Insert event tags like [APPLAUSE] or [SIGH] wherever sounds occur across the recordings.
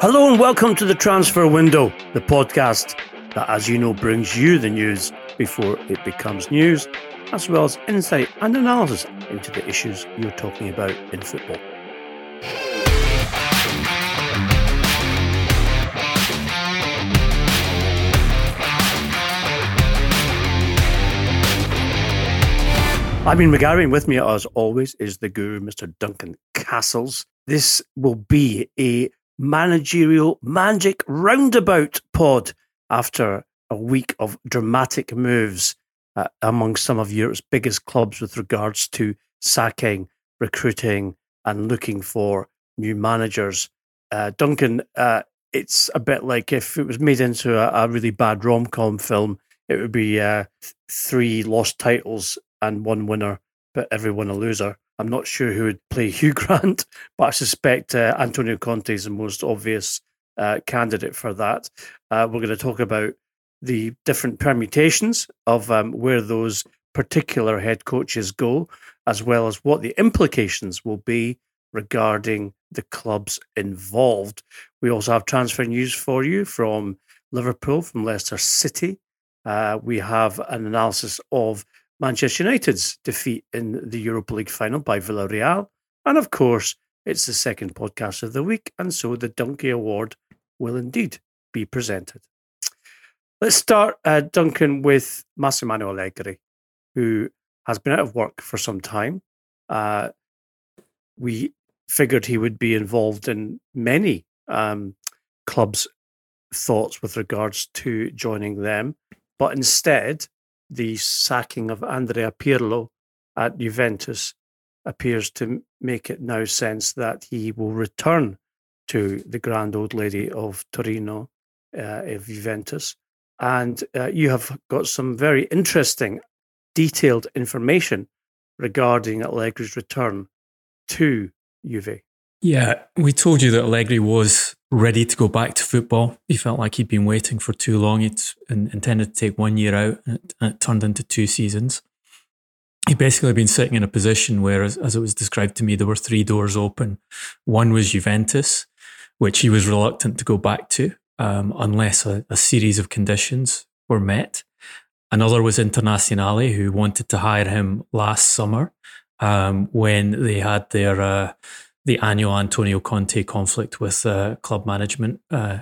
Hello and welcome to the Transfer Window, the podcast that, as you know, brings you the news before it becomes news, as well as insight and analysis into the issues you're talking about in football. Ian McGarry, and with me, as always, is the guru, Mr. Duncan Castles. This will be a managerial magic roundabout pod after a week of dramatic moves uh, among some of Europe's biggest clubs with regards to sacking, recruiting, and looking for new managers. Uh, Duncan, uh, it's a bit like if it was made into a, a really bad rom com film, it would be uh, three lost titles and one winner, but everyone a loser. I'm not sure who would play [LAUGHS] Hugh Grant, but I suspect uh, Antonio Conte is the most obvious uh, candidate for that. Uh, we're going to talk about the different permutations of um, where those particular head coaches go, as well as what the implications will be regarding the clubs involved. We also have transfer news for you from Liverpool, from Leicester City. Uh, we have an analysis of Manchester United's defeat in the Europa League final by Villarreal. And of course, it's the second podcast of the week, and so the Donkey Award will indeed be presented. Let's start, uh, Duncan, with Massimiliano Allegri, who has been out of work for some time. Uh, we figured he would be involved in many um, clubs' thoughts with regards to joining them, but instead, the sacking of Andrea Pirlo at Juventus appears to make it now sense that he will return to the grand old lady of Torino, uh, of Juventus. And uh, you have got some very interesting, detailed information regarding Allegri's return to Juve. Yeah, we told you that Allegri was ready to go back to football. He felt like he'd been waiting for too long. He'd intended to take one year out and it, and it turned into two seasons. He'd basically been sitting in a position where, as, as, it was described to me, there were three doors open. One was Juventus, which he was reluctant to go back to um, unless a, a, series of conditions were met. Another was Internazionale, who wanted to hire him last summer um, when they had their. Uh, the annual Antonio Conte conflict with uh, club management uh,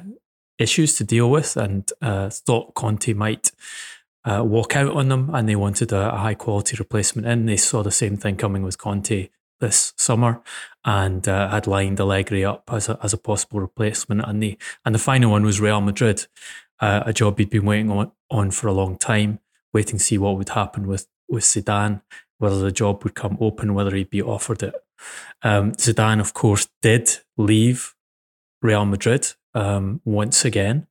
issues to deal with, and uh, thought Conte might uh, walk out on them, and they wanted a, a, high quality replacement in. They saw the same thing coming with Conte this summer, and uh, had lined Allegri up as a, as a possible replacement. And the and the final one was Real Madrid, uh, a job he'd been waiting on, on for a long time, waiting to see what would happen with with Zidane, whether the job would come open, whether he'd be offered it. Um, Zidane, of course, did leave Real Madrid um, once again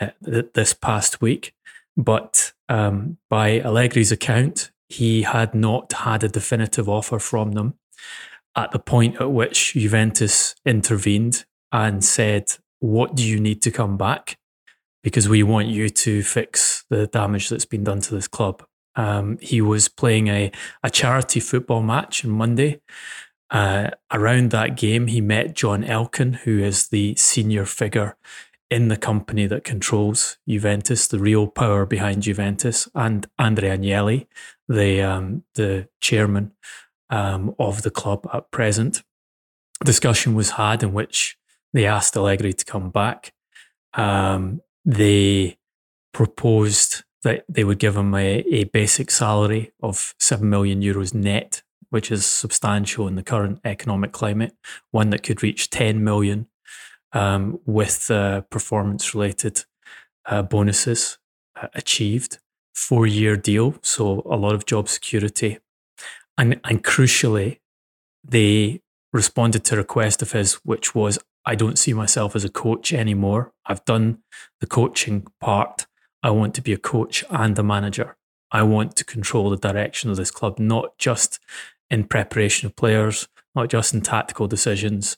uh, this past week, but um, by Allegri's account, he had not had a definitive offer from them at the point at which Juventus intervened and said, What do you need to come back? Because we want you to fix the damage that's been done to this club. Um, he was playing a, a charity football match on Monday uh, around that game, he met John Elkann, who is the senior figure in the company that controls Juventus, the real power behind Juventus, and Andrea Agnelli, the um, the chairman um, of the club at present. Discussion was had in which they asked Allegri to come back. Um, they proposed that they would give him a, a basic salary of seven million euros net which is substantial in the current economic climate, one that could reach 10 million um, with uh, performance related uh, bonuses uh, achieved. Four year deal, so a lot of job security. And, and crucially, they responded to a request of his, which was I don't see myself as a coach anymore. I've done the coaching part. I want to be a coach and a manager. I want to control the direction of this club, not just in preparation of players, not just in tactical decisions,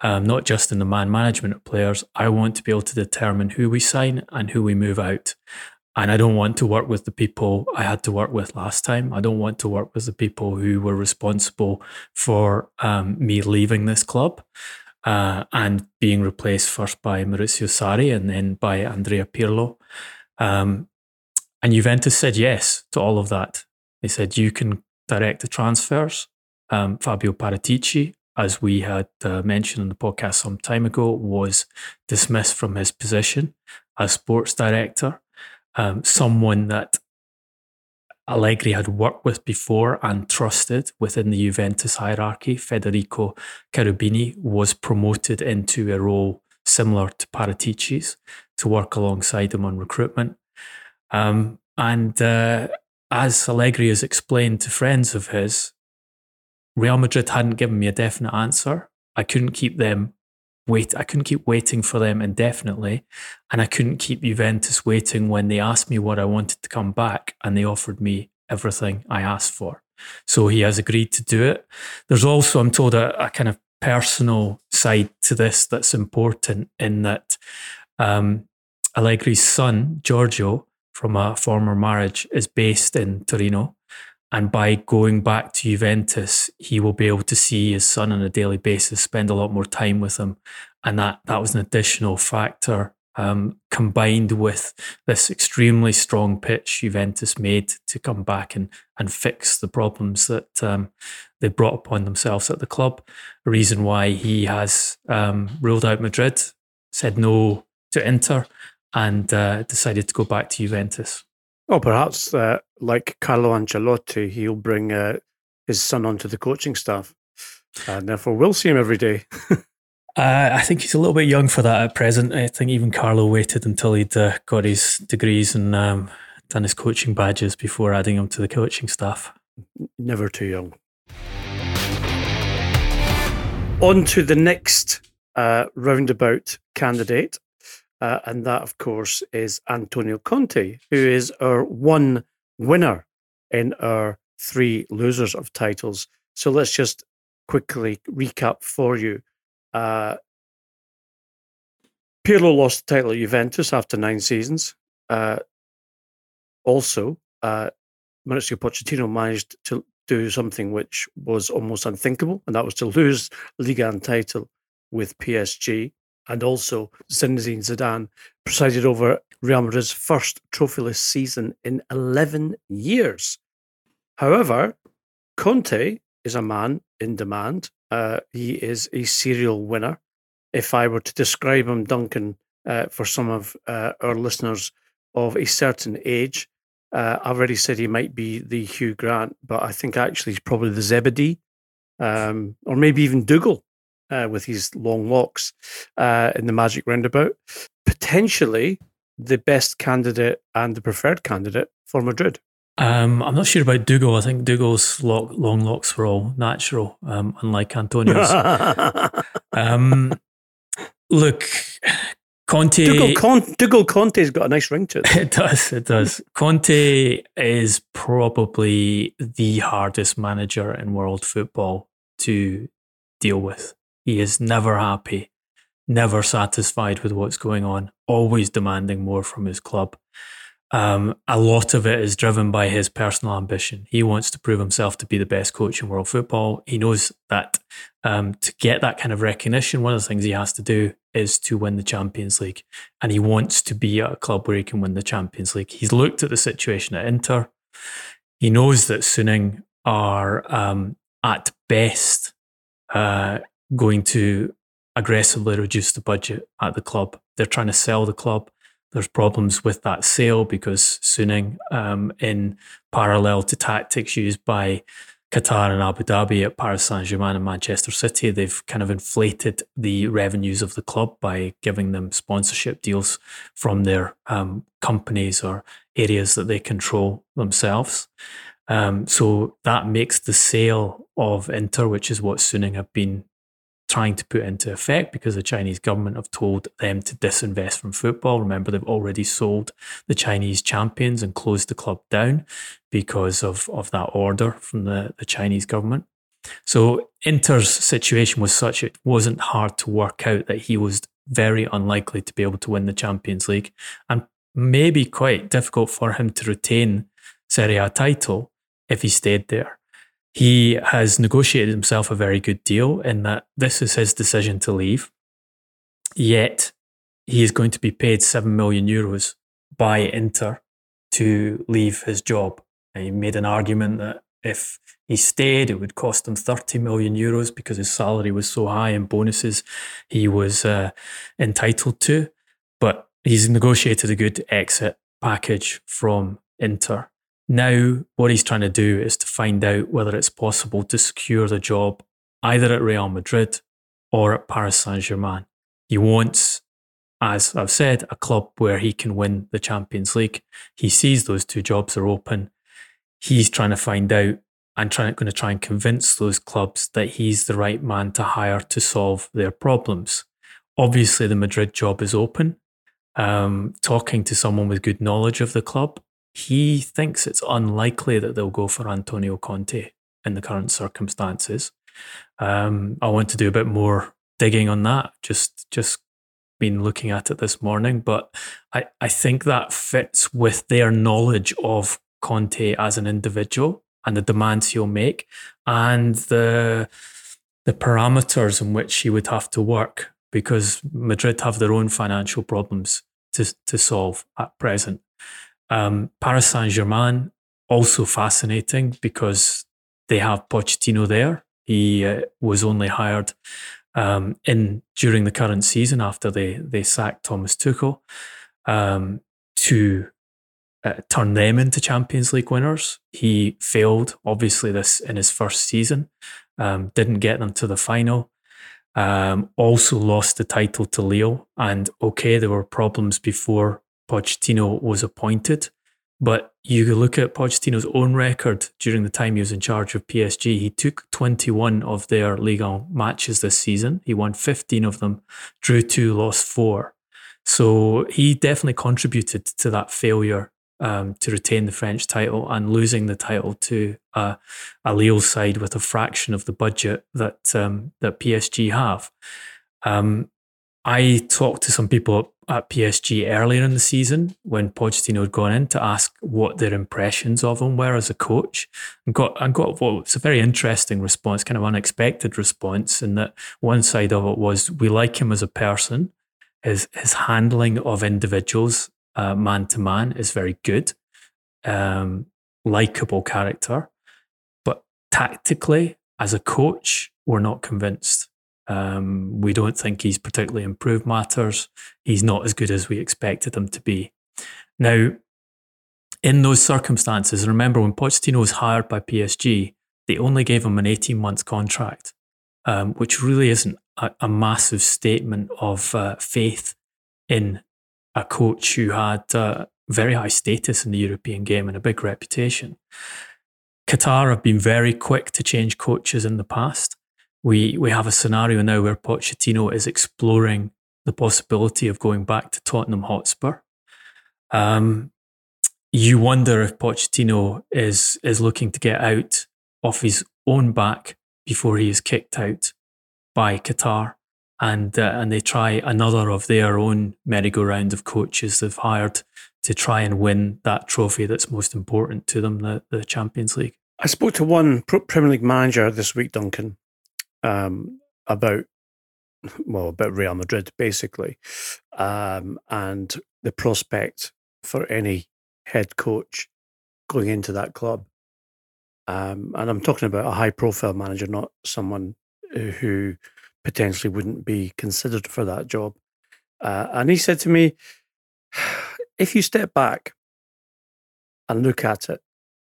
um, not just in the man management of players. I want to be able to determine who we sign and who we move out. And I don't want to work with the people I had to work with last time. I don't want to work with the people who were responsible for um, me leaving this club uh, and being replaced first by Maurizio Sarri and then by Andrea Pirlo. Um, and Juventus said yes to all of that. They said, you can direct the transfers. Um, Fabio Paratici, as we had uh, mentioned in the podcast some time ago, was dismissed from his position as sports director um, someone that Allegri had worked with before and trusted within the Juventus hierarchy, Federico Cherubini, was promoted into a role similar to Paratici's to work alongside him on recruitment. Um, and uh, as Allegri has explained to friends of his, Real Madrid hadn't given me a definite answer. I couldn't keep them wait. I couldn't keep waiting for them indefinitely, and I couldn't keep Juventus waiting when they asked me what I wanted to come back, and they offered me everything I asked for. So he has agreed to do it. There's also, I'm told, a, a kind of personal side to this that's important in that um, Allegri's son, Giorgio, from a former marriage, is based in Torino. And by going back to Juventus, he will be able to see his son on a daily basis, spend a lot more time with him. And that, that was an additional factor um, combined with this extremely strong pitch Juventus made to come back and, and fix the problems that um, they brought upon themselves at the club. A reason why he has um, ruled out Madrid, said no to Inter, and uh, decided to go back to Juventus. Well, perhaps uh, like Carlo Ancelotti, he'll bring uh, his son onto the coaching staff, and therefore we'll see him every day. [LAUGHS] uh, I think he's a little bit young for that at present. I think even Carlo waited until he'd uh, got his degrees and um, done his coaching badges before adding him to the coaching staff. Never too young. On to the next uh, roundabout candidate, uh, and that, of course, is Antonio Conte, who is our one winner in our three losers of titles. So let's just quickly recap for you. Uh, Pirlo lost the title at Juventus after nine seasons. Uh, also, uh, Mauricio Pochettino managed to do something which was almost unthinkable, and that was to lose Ligue 1 title with PSG and also Zinedine Zidane presided over Real Madrid's first trophyless season in 11 years. However, Conte is a man in demand. Uh, he is a serial winner. If I were to describe him, Duncan, uh, for some of uh, our listeners of a certain age, uh, I've already said he might be the Hugh Grant, but I think actually he's probably the Zebedee, um, or maybe even Dougal uh, with his long locks uh, in the Magic Roundabout. Potentially the best candidate and the preferred candidate for Madrid. Um, I'm not sure about Dougal. I think Dougal's lock, long locks were all natural, um, unlike Antonio's. [LAUGHS] um, look, Conte. Dougal, Con- Dougal Conte's got a nice ring to it. [LAUGHS] It does. It does. Conte is probably the hardest manager in world football to deal with. He is never happy, never satisfied with what's going on, always demanding more from his club. Um, a lot of it is driven by his personal ambition. He wants to prove himself to be the best coach in world football. He knows that um, to get that kind of recognition, one of the things he has to do is to win the Champions League. And he wants to be at a club where he can win the Champions League. He's looked at the situation at Inter. He knows that Suning are um, at best uh, going to aggressively reduce the budget at the club. They're trying to sell the club. There's problems with that sale because Suning, um, in parallel to tactics used by Qatar and Abu Dhabi at Paris Saint Germain and Manchester City, they've kind of inflated the revenues of the club by giving them sponsorship deals from their um, companies or areas that they control themselves. Um, so that makes the sale of Inter, which is what Suning have been trying to put into effect because the Chinese government have told them to disinvest from football. Remember, they've already sold the Chinese champions and closed the club down because of, of that order from the, the Chinese government. So Inter's situation was such it wasn't hard to work out that he was very unlikely to be able to win the Champions League and maybe quite difficult for him to retain Serie A title if he stayed there. He has negotiated himself a very good deal in that this is his decision to leave. Yet he is going to be paid 7 million euros by Inter to leave his job. And he made an argument that if he stayed, it would cost him 30 million euros because his salary was so high and bonuses he was uh, entitled to. But he's negotiated a good exit package from Inter. Now, what he's trying to do is to find out whether it's possible to secure the job either at Real Madrid or at Paris Saint Germain. He wants, as I've said, a club where he can win the Champions League. He sees those two jobs are open. He's trying to find out and trying, going to try and convince those clubs that he's the right man to hire to solve their problems. Obviously, the Madrid job is open. Um, talking to someone with good knowledge of the club, he thinks it's unlikely that they'll go for Antonio Conte in the current circumstances. Um, I want to do a bit more digging on that. Just just been looking at it this morning, but I, I think that fits with their knowledge of Conte as an individual and the demands he'll make and the the parameters in which he would have to work because Madrid have their own financial problems to, to solve at present. Um, Paris Saint Germain also fascinating because they have Pochettino there. He uh, was only hired um, in during the current season after they they sacked Thomas Tuchel um, to uh, turn them into Champions League winners. He failed obviously this in his first season, um, didn't get them to the final. Um, also lost the title to Lille, and okay, there were problems before Pochettino was appointed. But you look at Pochettino's own record during the time he was in charge of PSG. He took 21 of their Liga matches this season. He won 15 of them, drew two, lost four. So he definitely contributed to that failure um, to retain the French title and losing the title to uh, a Lille side with a fraction of the budget that um, that PSG have. Um, I talked to some people at PSG earlier in the season when Pochettino had gone in to ask what their impressions of him were as a coach, and got and got what was a very interesting response, kind of unexpected response. In that one side of it was we like him as a person, his his handling of individuals man to man is very good, um, likable character, but tactically as a coach, we're not convinced. Um, we don't think he's particularly improved matters. He's not as good as we expected him to be. Now, in those circumstances, remember when Pochettino was hired by PSG, they only gave him an 18 month contract, um, which really isn't a, a massive statement of uh, faith in a coach who had uh, very high status in the European game and a big reputation. Qatar have been very quick to change coaches in the past we we have a scenario now where Pochettino is exploring the possibility of going back to Tottenham Hotspur. Um, you wonder if Pochettino is is looking to get out off his own back before he is kicked out by Qatar, and uh, and they try another of their own merry-go-round of coaches they've hired to try and win that trophy that's most important to them, the, the Champions League. I spoke to one Premier League manager this week, Duncan, um, about [LAUGHS] well about Real Madrid basically, um, and the prospect for any head coach going into that club. Um, and I'm talking about a high profile manager, not someone who potentially wouldn't be considered for that job. Uh, and he said to me, [SIGHS] if you step back and look at it,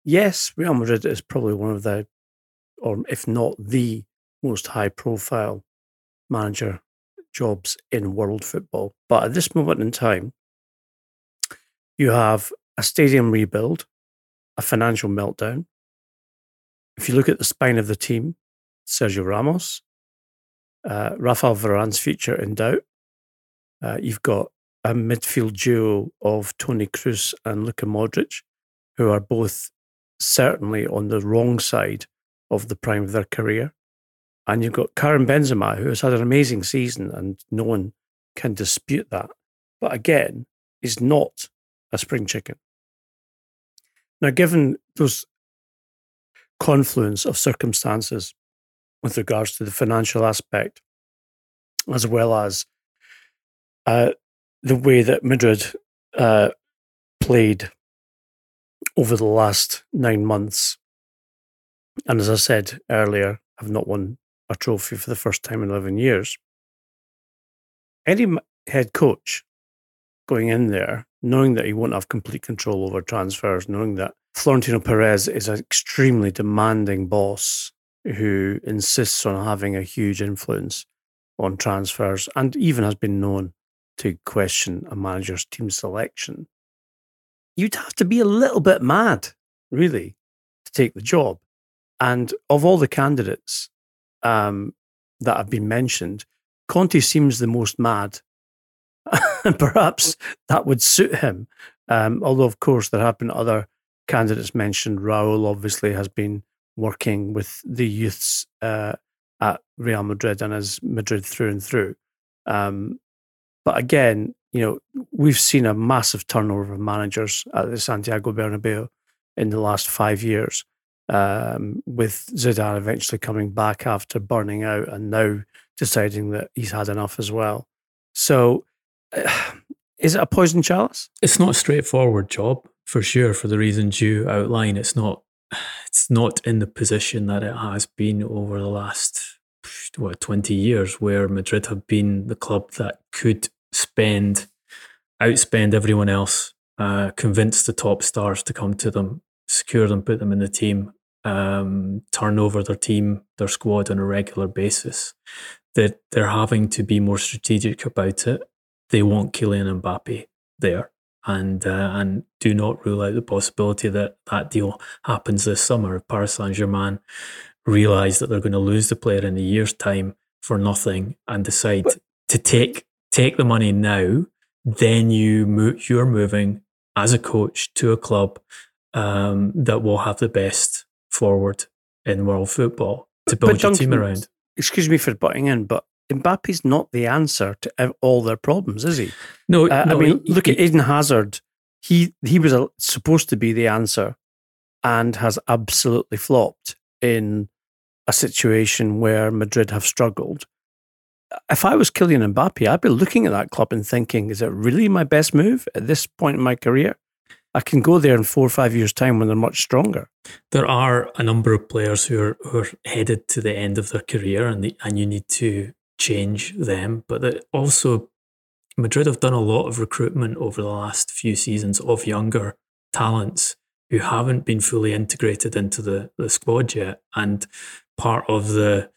yes, Real Madrid is probably one of the, or if not the most high profile manager jobs in world football. But at this moment in time, you have a stadium rebuild, a financial meltdown. If you look at the spine of the team, Sergio Ramos, uh, Rafael Varane's future in doubt. Uh, you've got a midfield duo of Toni Kroos and Luka Modric, who are both certainly on the wrong side of the prime of their career. And you've got Karim Benzema, who has had an amazing season, and no one can dispute that. But again, is not a spring chicken. Now, given those confluence of circumstances with regards to the financial aspect, as well as uh, the way that Madrid uh, played over the last nine months. And as I said earlier, have not won a trophy for the first time in 11 years. Any head coach going in there, knowing that he won't have complete control over transfers, knowing that Florentino Perez is an extremely demanding boss who insists on having a huge influence on transfers and even has been known to question a manager's team selection. You'd have to be a little bit mad, really, to take the job. And of all the candidates um, that have been mentioned, Conte seems the most mad. [LAUGHS] perhaps that would suit him. Um, although, of course, there have been other candidates mentioned. Raul obviously has been working with the youths uh, at Real Madrid and as Madrid through and through. Um, but again, you know, we've seen a massive turnover of managers at the Santiago Bernabeu in the last five years, um, with Zidane eventually coming back after burning out and now deciding that he's had enough as well. So, uh, [SIGHS] is it a poison chalice? It's not a straightforward job for sure. For the reasons you outline, it's not. [SIGHS] It's not in the position that it has been over the last [SIGHS] what twenty years, where Madrid have been the club that could spend, outspend everyone else, uh, convince the top stars to come to them, secure them, put them in the team, um, turn over their team, their squad on a regular basis. That they're having to be more strategic about it. They want Kylian Mbappe there, and uh, and do not rule out the possibility that that deal happens this summer if Paris Saint Germain realize that they're going to lose the player in a year's time for nothing and decide but, to take take the money now, then you move, you're moving as a coach to a club um, that will have the best forward in world football to build but your Duncan, team around. Excuse me for butting in, but Mbappe's not the answer to all their problems, is he? No, uh, no I mean, he, look at Eden Hazard. He he was a, supposed to be the answer, and has absolutely flopped in a situation where Madrid have struggled if I was Kylian Mbappe, I'd be looking at that club and thinking, is it really my best move at this point in my career? I can go there in four or five years' time when they're much stronger. There are a number of players who are, who are headed to the end of their career, and the, and you need to change them. But also, Madrid have done a lot of recruitment over the last few seasons of younger talents who haven't been fully integrated into the, the squad yet. And part of the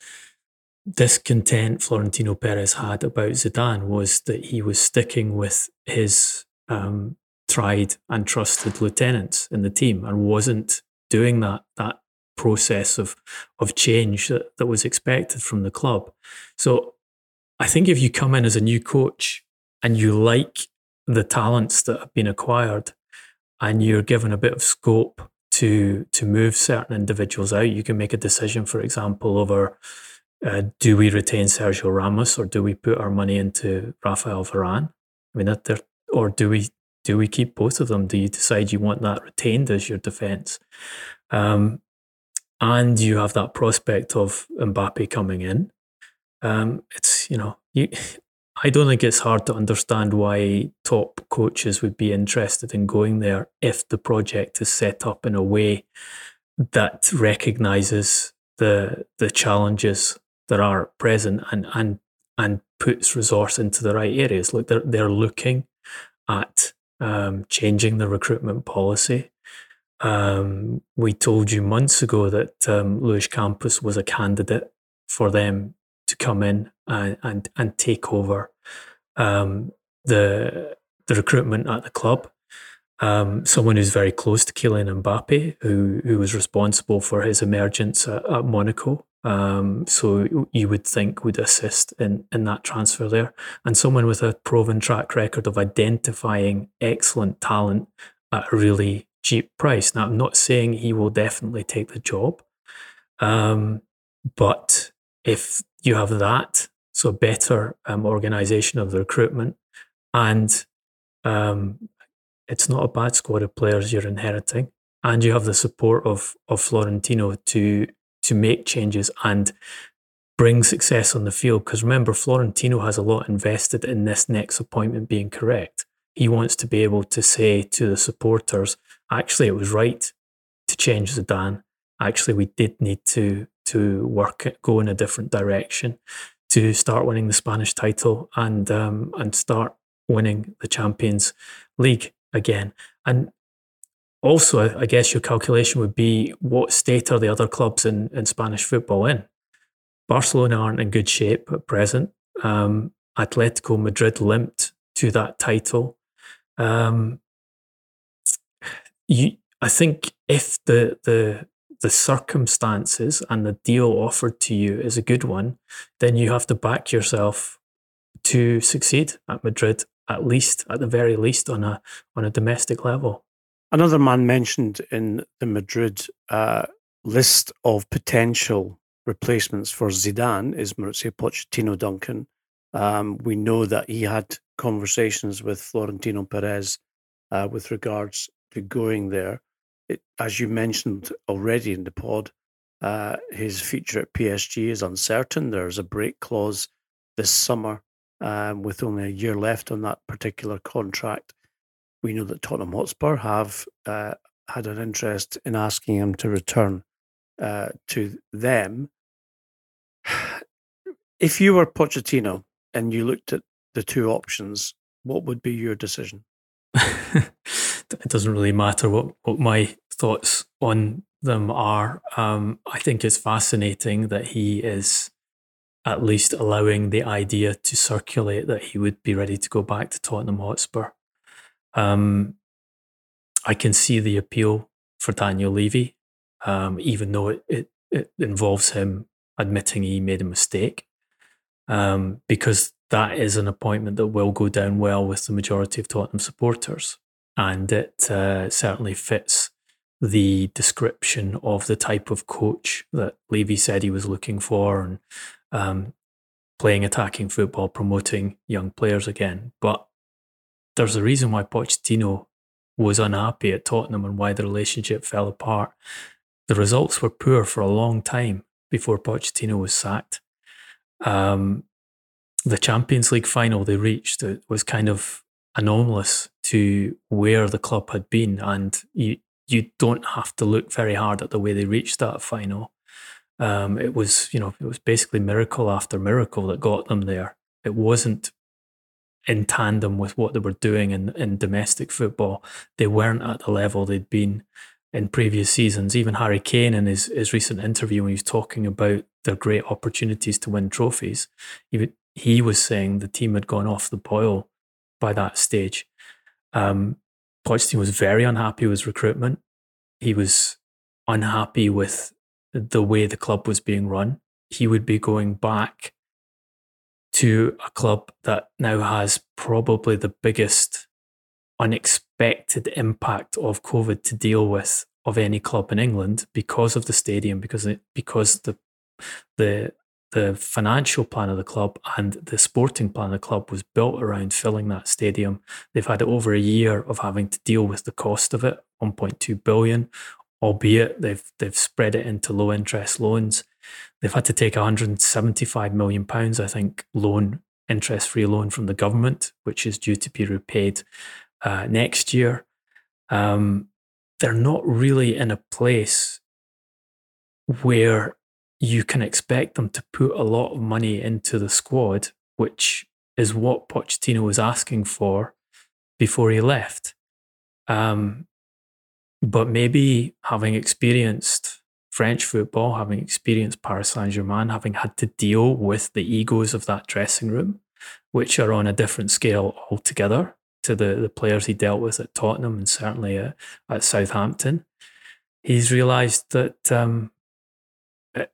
discontent Florentino Perez had about Zidane was that he was sticking with his um, tried and trusted lieutenants in the team and wasn't doing that that process of of change that, that was expected from the club. So I think if you come in as a new coach and you like the talents that have been acquired and you're given a bit of scope to to move certain individuals out, you can make a decision, for example, over uh, do we retain Sergio Ramos or do we put our money into Rafael Varane? I mean, that or do we do we keep both of them? Do you decide you want that retained as your defence? Um, and you have that prospect of Mbappe coming in. Um, it's you know, you, [LAUGHS] I don't think it's hard to understand why top coaches would be interested in going there if the project is set up in a way that recognises the the challenges that are present and and and puts resource into the right areas. Look, they're they're looking at um, changing the recruitment policy. Um, we told you months ago that um, Luis Campos was a candidate for them to come in and and, and take over um, the the recruitment at the club. Um, someone who's very close to Kylian Mbappe, who who was responsible for his emergence at, at Monaco Um, so you would think would assist in, in that transfer there. And someone with a proven track record of identifying excellent talent at a really cheap price. Now, I'm not saying he will definitely take the job, um, but if you have that, so better um, organization of the recruitment, and um, it's not a bad squad of players you're inheriting, and you have the support of of Florentino to to make changes and bring success on the field. Because remember, Florentino has a lot invested in this next appointment being correct. He wants to be able to say to the supporters, actually, it was right to change Zidane. Actually, we did need to to work go in a different direction to start winning the Spanish title and um, and start winning the Champions League again. And also, I guess your calculation would be what state are the other clubs in, in Spanish football in? Barcelona aren't in good shape at present. Um, Atletico Madrid limped to that title. Um, you, I think if the the the circumstances and the deal offered to you is a good one, then you have to back yourself to succeed at Madrid, at least, at the very least, on a on a domestic level. Another man mentioned in the Madrid uh, list of potential replacements for Zidane is Mauricio Pochettino Duncan. Um, we know that he had conversations with Florentino Perez uh, with regards to going there. It, as you mentioned already in the pod, uh, his future at PSG is uncertain. There's a break clause this summer um, with only a year left on that particular contract. We know that Tottenham Hotspur have uh, had an interest in asking him to return uh, to them. [SIGHS] If you were Pochettino and you looked at the two options, what would be your decision? [LAUGHS] it doesn't really matter what, what my thoughts on them are. Um, I think it's fascinating that he is at least allowing the idea to circulate that he would be ready to go back to Tottenham Hotspur. Um, I can see the appeal for Daniel Levy, um, even though it, it, it, involves him admitting he made a mistake, um, because that is an appointment that will go down well with the majority of Tottenham supporters. And it uh, certainly fits the description of the type of coach that Levy said he was looking for and um, playing attacking football, promoting young players again. But there's a reason why Pochettino was unhappy at Tottenham and why the relationship fell apart. The results were poor for a long time before Pochettino was sacked. Um, the Champions League final they reached was kind of anomalous to where the club had been, and you you don't have to look very hard at the way they reached that final. Um, it was you know it was basically miracle after miracle that got them there. It wasn't in tandem with what they were doing in, in domestic football. They weren't at the level they'd been in previous seasons. Even Harry Kane, in his, his recent interview, when he was talking about their great opportunities to win trophies, he, he was saying the team had gone off the boil by that stage. Um, Pochettino was very unhappy with recruitment. He was unhappy with the way the club was being run. He would be going back to a club that now has probably the biggest unexpected impact of COVID to deal with of any club in England because of the stadium, because it, because the the the financial plan of the club and the sporting plan of the club was built around filling that stadium. They've had over a year of having to deal with the cost of it, 1.2 billion, albeit they've they've spread it into low interest loans. They've had to take 175 million pounds, I think, loan interest free loan from the government, which is due to be repaid uh, next year. Um, they're not really in a place where you can expect them to put a lot of money into the squad, which is what Pochettino was asking for before he left. Um, but maybe having experienced French football, having experienced Paris Saint Germain, having had to deal with the egos of that dressing room, which are on a different scale altogether to the, the players he dealt with at Tottenham and certainly at, at Southampton, he's realised that um,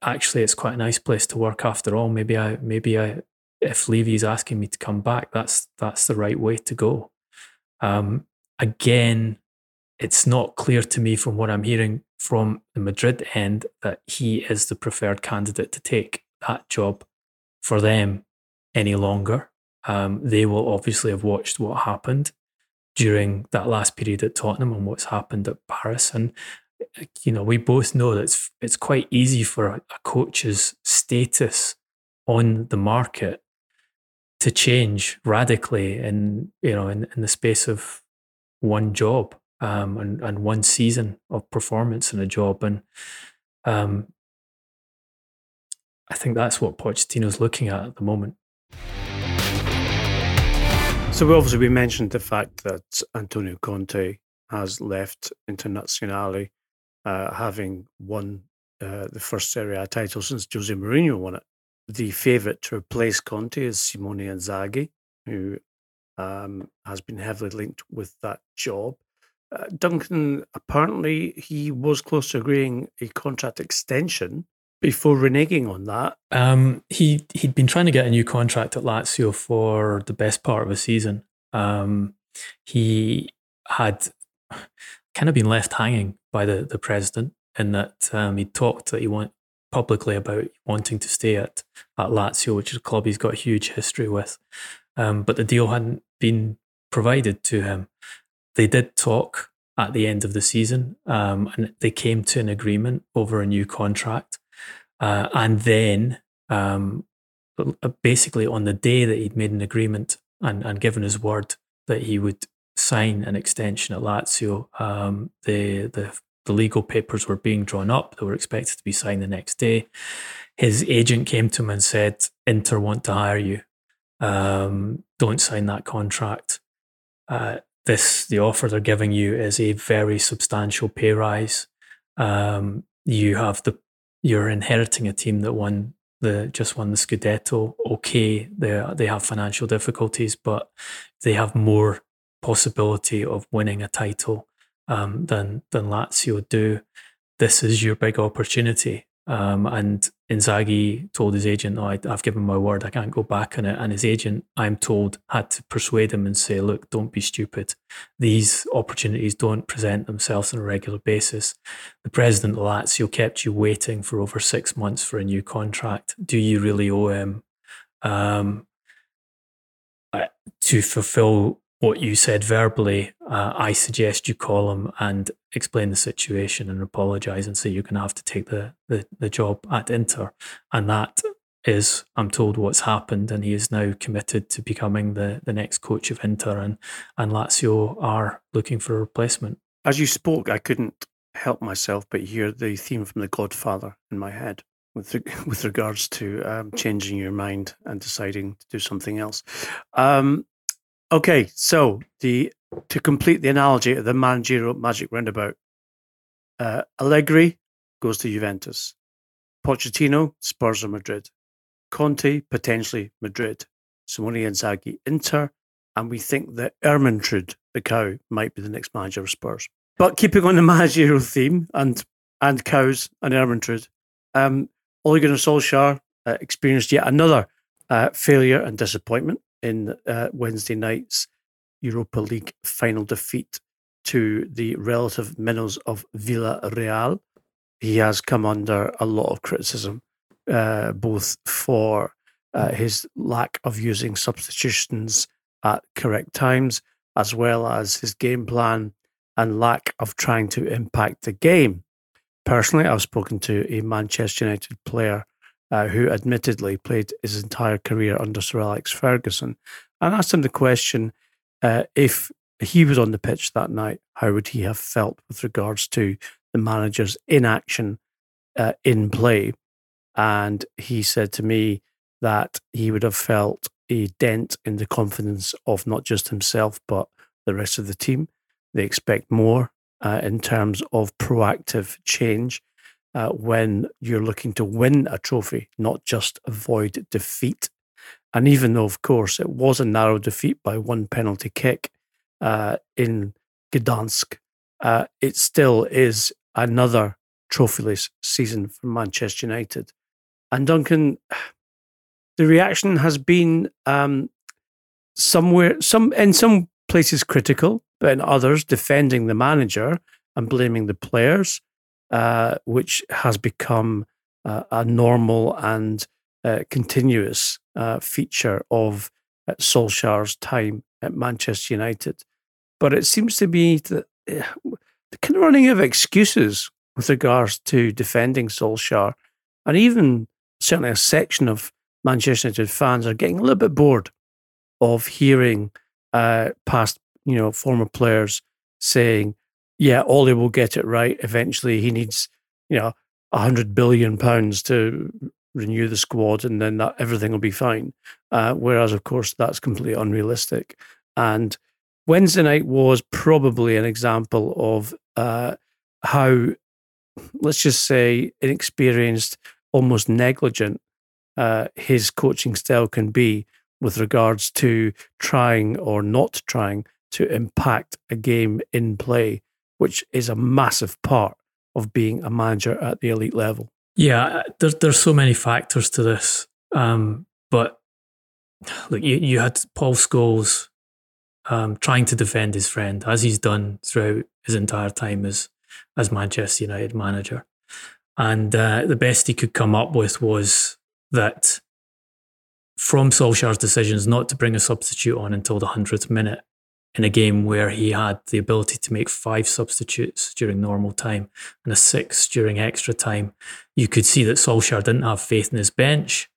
actually it's quite a nice place to work after all. Maybe I maybe I if Levy's asking me to come back, that's that's the right way to go. Um, again, it's not clear to me from what I'm hearing from the Madrid end that he is the preferred candidate to take that job for them any longer. Um, they will obviously have watched what happened during that last period at Tottenham and what's happened at Paris. And you know, we both know that it's it's quite easy for a, a coach's status on the market to change radically in you know in, in the space of one job um, and, and one season of performance in a job and um, I think that's what Pochettino's looking at at the moment. So obviously we mentioned the fact that Antonio Conte has left Internazionale, uh, having won uh, the first Serie A title since Jose Mourinho won it. The favourite to replace Conte is Simone Inzaghi, who um, has been heavily linked with that job. Uh, Duncan, apparently, he was close to agreeing a contract extension before reneging on that. Um, he he'd been trying to get a new contract at Lazio for the best part of a season. Um, he had kind of been left hanging by the the president in that um, he talked that he want publicly about wanting to stay at at Lazio, which is a club he's got a huge history with. Um, but the deal hadn't been provided to him. They did talk at the end of the season, um, and they came to an agreement over a new contract. Uh, and then, um, uh, basically, on the day that he'd made an agreement and, and given his word that he would sign an extension at Lazio, um, the, the the legal papers were being drawn up. They were expected to be signed the next day. His agent came to him and said, "Inter want to hire you. Um, don't sign that contract. Uh, this the offer they're giving you is a very substantial pay rise. Um, you have the you're inheriting a team that won the just won the Scudetto. Okay, they they have financial difficulties, but they have more possibility of winning a title um, than than Lazio do. This is your big opportunity. Um, and Inzaghi told his agent, "No, I, have given my word. I can't go back on it." And his agent, I'm told, had to persuade him and say, "Look, don't be stupid. These opportunities don't present themselves on a regular basis. The president of Lazio kept you waiting for over six months for a new contract. Do you really owe him um, to fulfill what you said verbally, uh, I suggest you call him and explain the situation and apologize and say you're going to have to take the, the, the job at Inter. And that is, I'm told, what's happened. And he is now committed to becoming the, the next coach of Inter. And, and Lazio are looking for a replacement. As you spoke, I couldn't help myself but hear the theme from The Godfather in my head with [LAUGHS] with regards to um, changing your mind and deciding to do something else. Um, Okay, so the to complete the analogy of the managerial magic roundabout, uh, Allegri goes to Juventus, Pochettino Spurs or Madrid, Conte potentially Madrid, Simone Inzaghi Inter, and we think that Ermintrude the cow might be the next manager of Spurs. But keeping on the [LAUGHS] managerial theme and and cows and Ermintrude, um, Ole Gunnar Solskjaer uh, experienced yet another uh, failure and disappointment in uh, Wednesday night's Europa League final defeat to the relative minnows of Villarreal. He has come under a lot of criticism, uh, both for uh, his lack of using substitutions at correct times, as well as his game plan and lack of trying to impact the game. Personally, I've spoken to a Manchester United player uh, who admittedly played his entire career under Sir Alex Ferguson, and asked him the question uh, if he was on the pitch that night, how would he have felt with regards to the manager's inaction uh, in play? And he said to me that he would have felt a dent in the confidence of not just himself, but the rest of the team. They expect more uh, in terms of proactive change uh, when you're looking to win a trophy, not just avoid defeat. And even though, of course, it was a narrow defeat by one penalty kick uh, in Gdansk, uh, it still is another trophyless season for Manchester United. And Duncan, the reaction has been um, somewhere, some in some places critical, but in others defending the manager and blaming the players, uh, which has become uh, a normal and uh, continuous uh, feature of uh, Solskjaer's time at Manchester United. But it seems to be that uh, the kind of running of excuses with regards to defending Solskjaer, and even certainly a section of Manchester United fans are getting a little bit bored of hearing uh, past, you know, former players saying, "Yeah, Ole will get it right eventually. He needs, you know, a hundred billion pounds to renew the squad, and then that everything will be fine." Uh, whereas, of course, that's completely unrealistic. And Wednesday night was probably an example of uh, how, let's just say, inexperienced, almost negligent uh, his coaching style can be with regards to trying or not trying to impact a game in play, which is a massive part of being a manager at the elite level. Yeah, there, there's so many factors to this. Um, but look, you, you had Paul Scholes um, trying to defend his friend, as he's done throughout his entire time as as Manchester United manager. And uh, the best he could come up with was that from Solskjaer's decisions not to bring a substitute on until the 100th minute in a game where he had the ability to make five substitutes during normal time and a six during extra time, you could see that Solskjaer didn't have faith in his bench.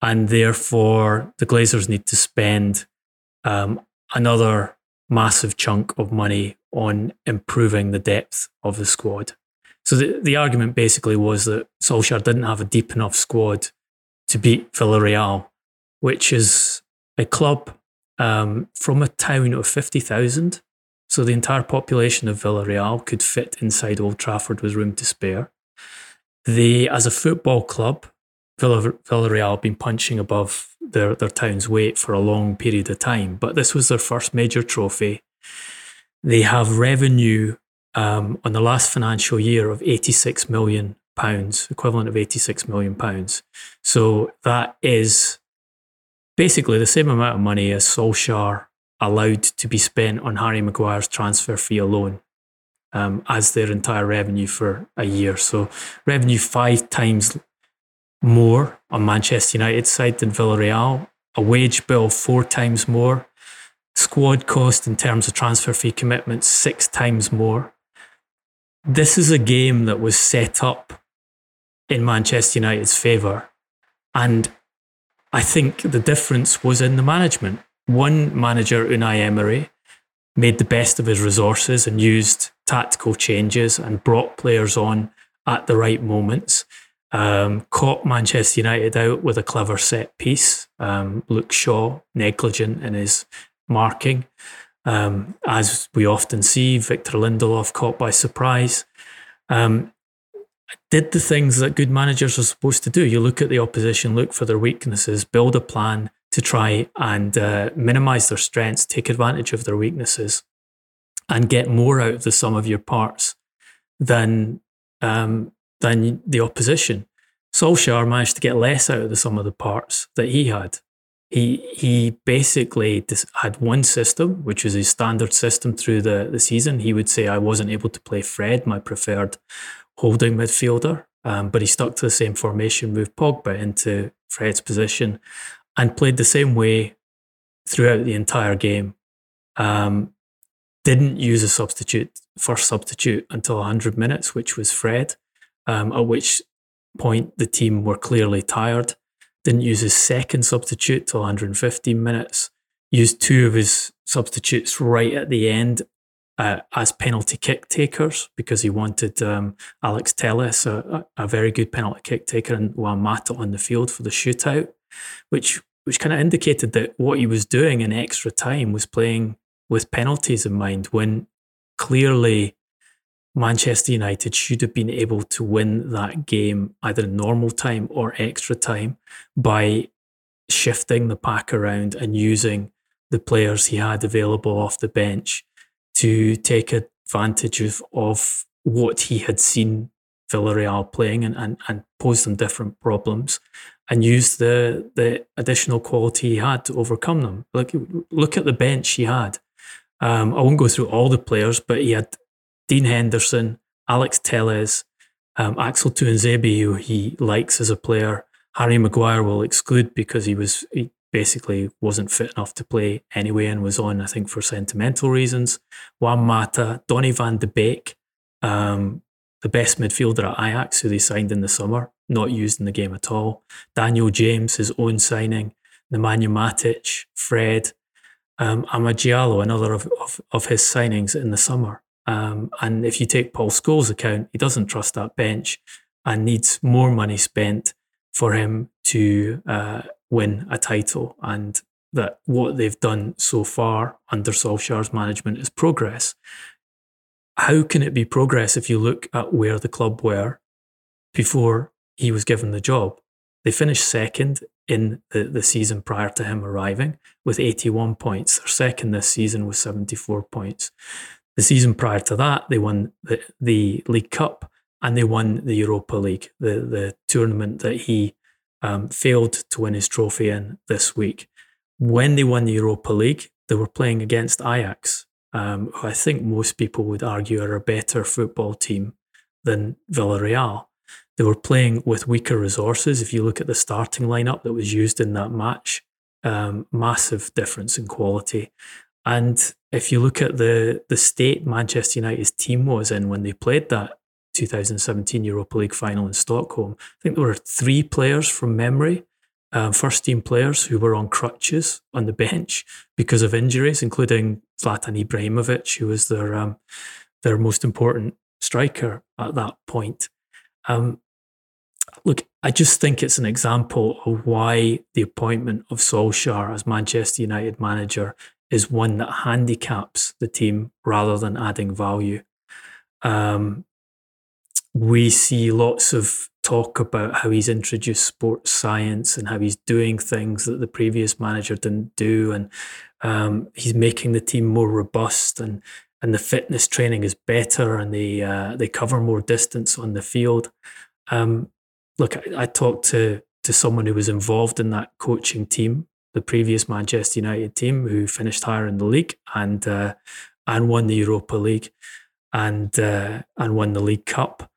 And therefore, the Glazers need to spend um, another massive chunk of money on improving the depth of the squad. So the, the argument basically was that Solskjaer didn't have a deep enough squad to beat Villarreal, which is a club um, from a town of 50,000. So the entire population of Villarreal could fit inside Old Trafford with room to spare. They, as a football club, Villarreal have been punching above their, their town's weight for a long period of time, but this was their first major trophy. They have revenue um, on the last financial year of 86 million pounds, equivalent of 86 million pounds. So that is basically the same amount of money as Solskjaer allowed to be spent on Harry Maguire's transfer fee alone. Um, as their entire revenue for a year. So, revenue five times more on Manchester United side than Villarreal, a wage bill four times more, squad cost in terms of transfer fee commitments six times more. This is a game that was set up in Manchester United's favour. And I think the difference was in the management. One manager, Unai Emery, made the best of his resources and used tactical changes and brought players on at the right moments um, caught Manchester United out with a clever set piece. Um, Luke Shaw, negligent in his marking. Um, as we often see, Victor Lindelof caught by surprise. Um, did the things that good managers are supposed to do. You look at the opposition, look for their weaknesses, build a plan to try and uh, minimize their strengths, take advantage of their weaknesses, and get more out of the sum of your parts than um, than the opposition. Solskjaer managed to get less out of the sum of the parts that he had. He he basically had one system, which was his standard system through the, the season. He would say, I wasn't able to play Fred, my preferred holding midfielder, um, but he stuck to the same formation, moved Pogba into Fred's position, and played the same way throughout the entire game. Um, didn't use a substitute, first substitute until 100 minutes, which was Fred um, at which point the team were clearly tired. Didn't use his second substitute till 115 minutes. Used two of his substitutes right at the end uh, as penalty kick takers because he wanted um, Alex Telles, a, a, very good penalty kick taker, and Juan Mata on the field for the shootout, which which kind of indicated that what he was doing in extra time was playing with penalties in mind when clearly Manchester United should have been able to win that game either normal time or extra time by shifting the pack around and using the players he had available off the bench to take advantage of, of what he had seen Villarreal playing and, and, and posed them different problems and use the the additional quality he had to overcome them. Look, look at the bench he had. Um, I won't go through all the players, but he had Dean Henderson, Alex Telles, um, Axel Tuanzebe, who he likes as a player. Harry Maguire will exclude because he was he basically wasn't fit enough to play anyway and was on, I think, for sentimental reasons. Juan Mata, Donny van de Beek, um, the best midfielder at Ajax, who they signed in the summer, not used in the game at all. Daniel James, his own signing. Nemanja Matic, Fred, um, Amad Diallo, another of, of, of, his signings in the summer. Um, and if you take Paul Scholes' account, he doesn't trust that bench and needs more money spent for him to uh, win a title. And that what they've done so far under Solskjaer's management is progress. How can it be progress if you look at where the club were before he was given the job? They finished second in the, the season prior to him arriving with 81 points. Their second this season was 74 points. The season prior to that, they won the, the League Cup and they won the Europa League, the, the tournament that he um, failed to win his trophy in this week. When they won the Europa League, they were playing against Ajax, um, who I think most people would argue are a better football team than Villarreal. They were playing with weaker resources. If you look at the starting lineup that was used in that match, um, massive difference in quality. And if you look at the the state Manchester United's team was in when they played that 2017 Europa League final in Stockholm, I think there were three players from memory, um, first team players who were on crutches on the bench because of injuries, including Zlatan Ibrahimovic, who was their um, their most important striker at that point. Um, look, I just think it's an example of why the appointment of Solskjaer as Manchester United manager is one that handicaps the team rather than adding value. Um, we see lots of talk about how he's introduced sports science and how he's doing things that the previous manager didn't do, and um, he's making the team more robust and and the fitness training is better and they uh, they cover more distance on the field. Um, look, I, I, talked to to someone who was involved in that coaching team, the previous Manchester United team, who finished higher in the league and uh, and won the Europa League and uh, and won the League Cup,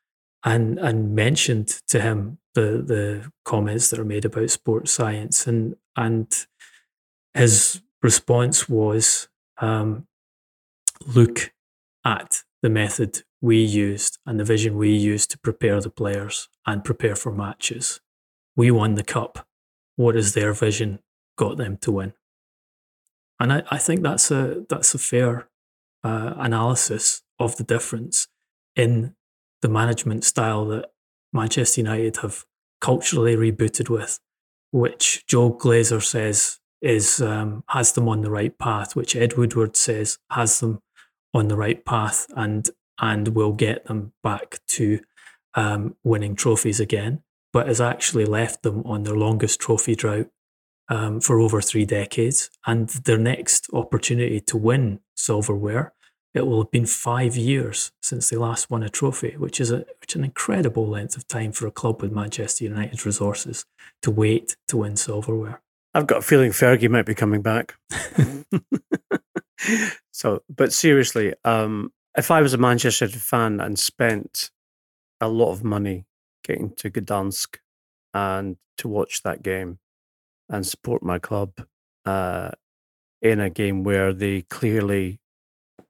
and and mentioned to him the the comments that are made about sports science and and his response was um, look at the method we used and the vision we used to prepare the players and prepare for matches. We won the cup. What is their vision got them to win? And I, I think that's a that's a fair uh, analysis of the difference in the management style that Manchester United have culturally rebooted with, which Joel Glazer says is um, has them on the right path, which Ed Woodward says has them on the right path, and and will get them back to um, winning trophies again, but has actually left them on their longest trophy drought um, for over three decades. And their next opportunity to win silverware, it will have been five years since they last won a trophy, which is, a, which an incredible length of time for a club with Manchester United's resources to wait to win silverware. I've got a feeling Fergie might be coming back. [LAUGHS] so, but seriously, um, if I was a Manchester fan and spent a lot of money getting to Gdansk and to watch that game and support my club uh, in a game where they clearly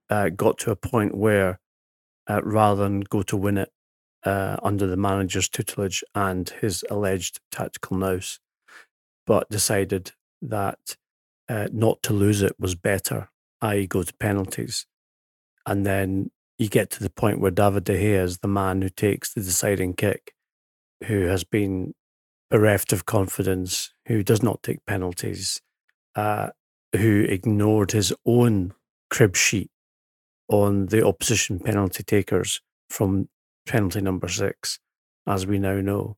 uh, got to a point where uh, rather than go to win it uh, under the manager's tutelage and his alleged tactical nous, but decided that uh, not to lose it was better, i.e., go to penalties and then you get to the point where David De Gea is the man who takes the deciding kick, who has been bereft of confidence, who does not take penalties, uh, who ignored his own crib sheet on the opposition penalty takers from penalty number six, as we now know.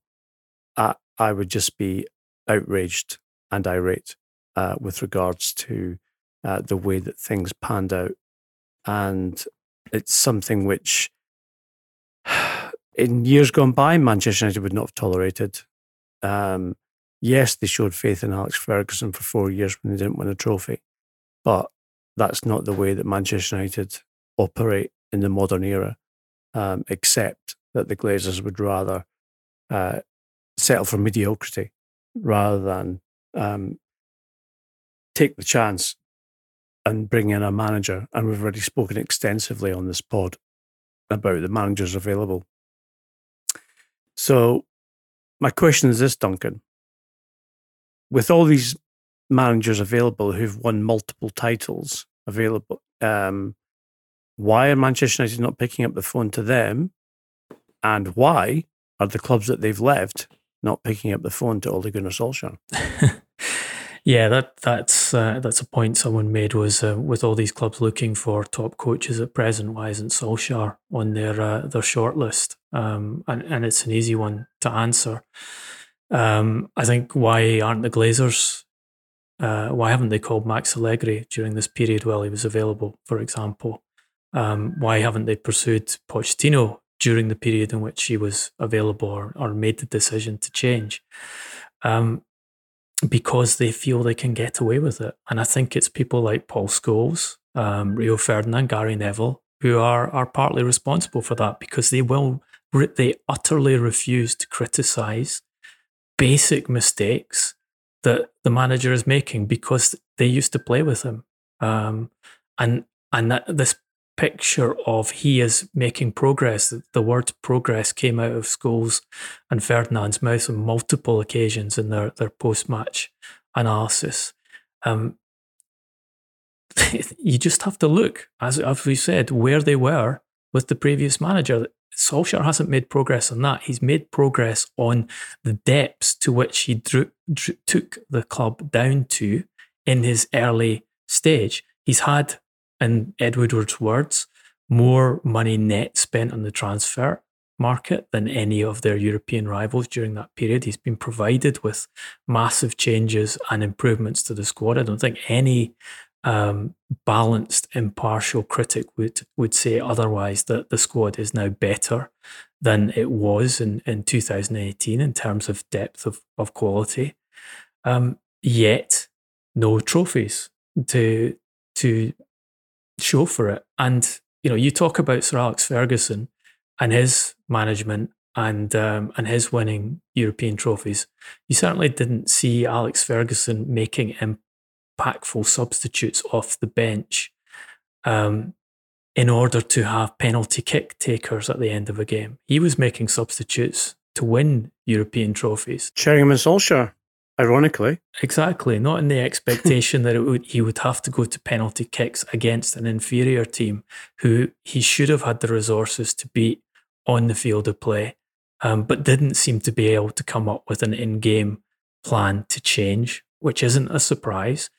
I, I would just be outraged and irate uh, with regards to uh, the way that things panned out and it's something which [SIGHS] in years gone by, Manchester United would not have tolerated. Um, yes, they showed faith in Alex Ferguson for four years when they didn't win a trophy, but that's not the way that Manchester United operate in the modern era, um, except that the Glazers would rather uh, settle for mediocrity rather than um, take the chance and bring in a manager. And we've already spoken extensively on this pod about the managers available. So, my question is this, Duncan. With all these managers available who've won multiple titles available, um, why are Manchester United not picking up the phone to them? And why are the clubs that they've left not picking up the phone to Ole Gunnar Solskjaer? [LAUGHS] yeah, that that's uh, that's a point someone made was uh, with all these clubs looking for top coaches at present, why isn't Solskjaer on their uh, their shortlist? Um, and and it's an easy one to answer. Um, I think why aren't the Glazers? Uh, why haven't they called Max Allegri during this period while he was available? For example, um, why haven't they pursued Pochettino during the period in which he was available or, or made the decision to change? Um, because they feel they can get away with it. And I think it's people like Paul Scholes, um, Rio Ferdinand, Gary Neville, who are, are partly responsible for that because they will, they utterly refuse to criticize basic mistakes that the manager is making because they used to play with him. Um, and and that, this picture of he is making progress. The word progress came out of Scholes and Ferdinand's mouth on multiple occasions in their, their post match analysis. Um, [LAUGHS] you just have to look, as, as we said, where they were with the previous manager. Solskjaer hasn't made progress on that. He's made progress on the depths to which he drew, drew, took the club down to in his early stage. He's had in Ed Woodward's words, more money net spent on the transfer market than any of their European rivals during that period. He's been provided with massive changes and improvements to the squad. I don't think any um, balanced, impartial critic would would say otherwise. That the squad is now better than it was in, in 2018 in terms of depth of, of quality. Um, yet, no trophies to to show for it. And you know, you talk about Sir Alex Ferguson and his management and um, and his winning European trophies. You certainly didn't see Alex Ferguson making impactful substitutes off the bench um, in order to have penalty kick takers at the end of a game. He was making substitutes to win European trophies. Sheringham and Solskjaer. Ironically, exactly. Not in the expectation [LAUGHS] that would, he would have to go to penalty kicks against an inferior team who he should have had the resources to beat on the field of play, um, but didn't seem to be able to come up with an in-game plan to change, which isn't a surprise,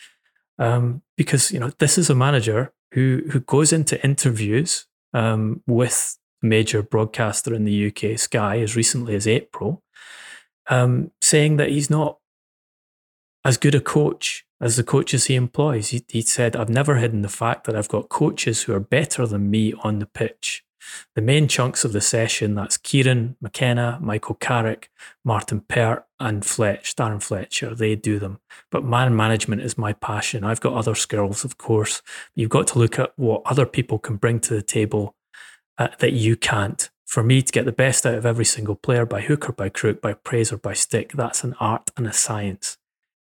um, because you know this is a manager who who goes into interviews um, with major broadcaster in the UK, Sky, as recently as April, um, saying that he's not as good a coach as the coaches he employs. He, he said, I've never hidden the fact that I've got coaches who are better than me on the pitch. The main chunks of the session, that's Kieran McKenna, Michael Carrick, Martyn Pert, and Fletch, Darren Fletcher, they do them. But man management is my passion. I've got other skills, of course. You've got to look at what other people can bring to the table uh, that you can't. For me to get the best out of every single player by hook or by crook, by praise or by stick, that's an art and a science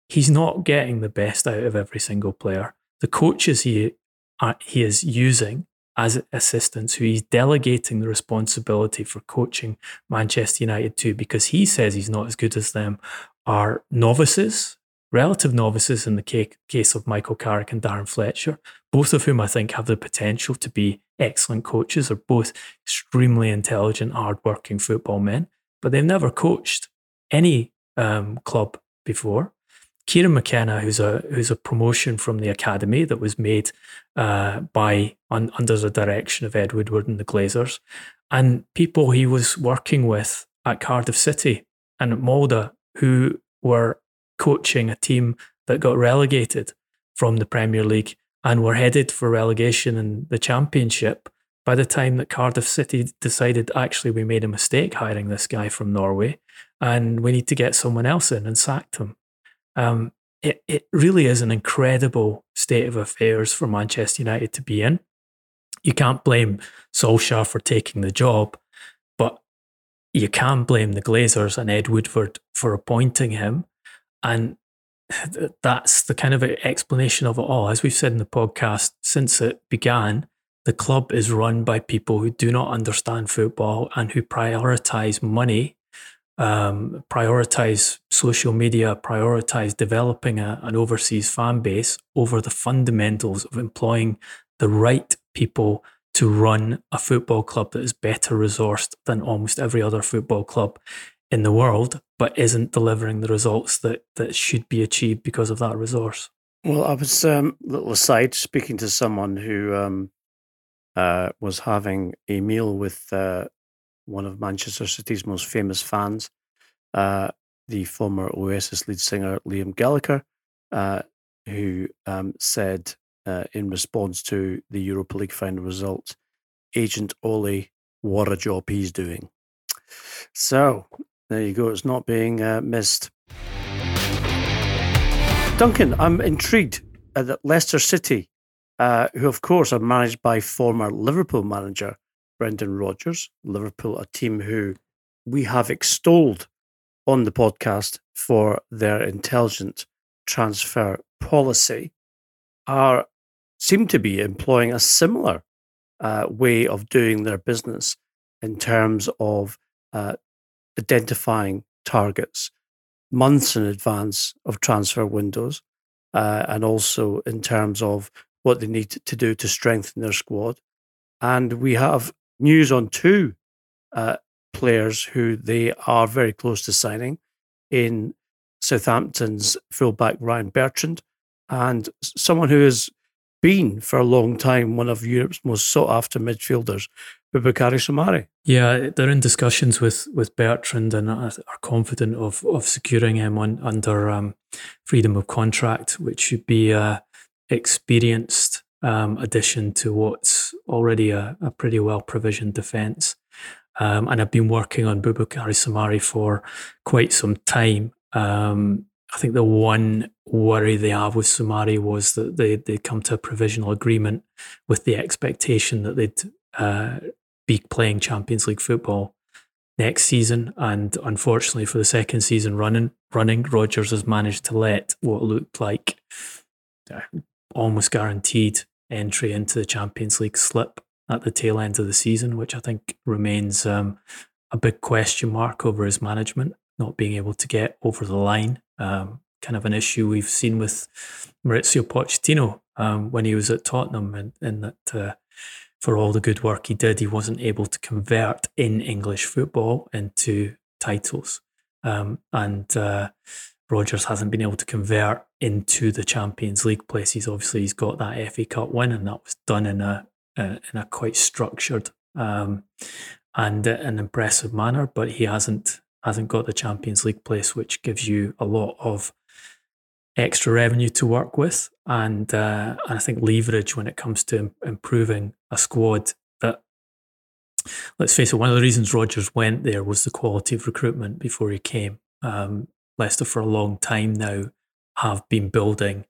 he's not getting the best out of every single player. The coaches he uh, he is using as assistants, who he's delegating the responsibility for coaching Manchester United to, because he says he's not as good as them, are novices, relative novices in the case of Michael Carrick and Darren Fletcher, both of whom I think have the potential to be excellent coaches, are both extremely intelligent, hardworking football men, but they've never coached any um, club before. Kieran McKenna, who's a who's a promotion from the academy that was made uh, by un, under the direction of Ed Woodward and the Glazers, and people he was working with at Cardiff City and at Molde, who were coaching a team that got relegated from the Premier League and were headed for relegation in the Championship by the time that Cardiff City decided, actually, we made a mistake hiring this guy from Norway and we need to get someone else in and sacked him. Um, it, it really is an incredible state of affairs for Manchester United to be in. You can't blame Solskjaer for taking the job, but you can blame the Glazers and Ed Woodward for appointing him. And that's the kind of explanation of it all. As we've said in the podcast, since it began, the club is run by people who do not understand football and who prioritize money, um, prioritize social media, prioritize developing a, an overseas fan base over the fundamentals of employing the right people to run a football club that is better resourced than almost every other football club in the world, but isn't delivering the results that, that should be achieved because of that resource. Well, I was um, little aside speaking to someone who um, uh, was having a meal with uh, one of Manchester City's most famous fans, uh, the former Oasis lead singer Liam Gallagher, uh, who um, said uh, in response to the Europa League final result, Agent Ole, what a job he's doing. So there you go. It's not being uh, missed. Duncan, I'm intrigued that Leicester City, uh, who of course are managed by former Liverpool manager Brendan Rodgers, Liverpool, a team who we have extolled on the podcast for their intelligent transfer policy, are seem to be employing a similar uh, way of doing their business in terms of uh, identifying targets months in advance of transfer windows, uh, and also in terms of what they need to do to strengthen their squad. And we have news on two uh, players who they are very close to signing in Southampton's fullback Ryan Bertrand, and someone who has been for a long time one of Europe's most sought after midfielders, Boubakary Soumare. Yeah, they're in discussions with with Bertrand and are confident of of securing him on under um, freedom of contract, which should be a experienced um, addition to what's already a, a pretty well provisioned defence. Um, and I've been working on Boubakary Soumare for quite some time. Um, I think the one worry they have with Soumare was that they they come to a provisional agreement with the expectation that they'd uh, be playing Champions League football next season. And unfortunately, for the second season running, running Rodgers has managed to let what looked like almost guaranteed entry into the Champions League slip at the tail end of the season, which I think remains um, a big question mark over his management, not being able to get over the line. Um, kind of an issue we've seen with Mauricio Pochettino um, when he was at Tottenham, and, and that uh, for all the good work he did, he wasn't able to convert in English football into titles. Um, and uh, Rodgers hasn't been able to convert into the Champions League places. Obviously, he's got that FA Cup win, and that was done in a, a in a quite structured um, and an impressive manner. But he hasn't hasn't got the Champions League place, which gives you a lot of extra revenue to work with, and uh, and I think leverage when it comes to improving a squad. That let's face it, one of the reasons Rodgers went there was the quality of recruitment before he came. Um, Leicester for a long time now have been building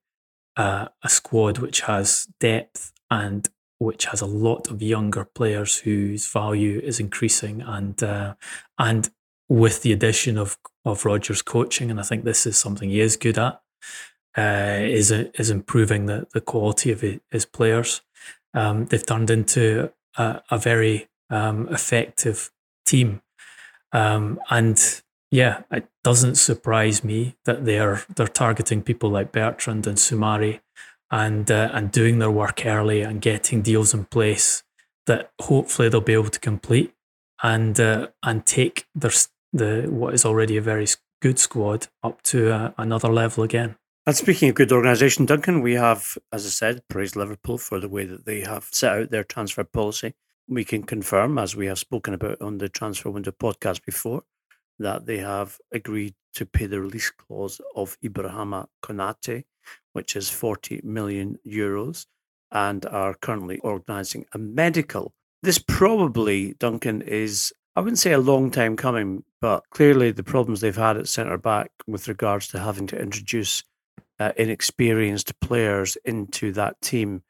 uh, a squad which has depth and which has a lot of younger players whose value is increasing and uh, and with the addition of of Rodgers coaching and I think this is something he is good at uh, is is improving the, the quality of his players. Um, they've turned into a, a very um, effective team, um, and yeah, it doesn't surprise me that they're they're targeting people like Bertrand and Soumare, and uh, and doing their work early and getting deals in place that hopefully they'll be able to complete and uh, and take their the what is already a very good squad up to uh, another level again. And speaking of good organisation, Duncan, we have, as I said, praised Liverpool for the way that they have set out their transfer policy. We can confirm, as we have spoken about on the Transfer Window podcast before, that they have agreed to pay the release clause of Ibrahima Konate, which is 40 million euros, and are currently organising a medical. This probably, Duncan, is I wouldn't say a long time coming, but clearly the problems they've had at centre back with regards to having to introduce uh, inexperienced players into that team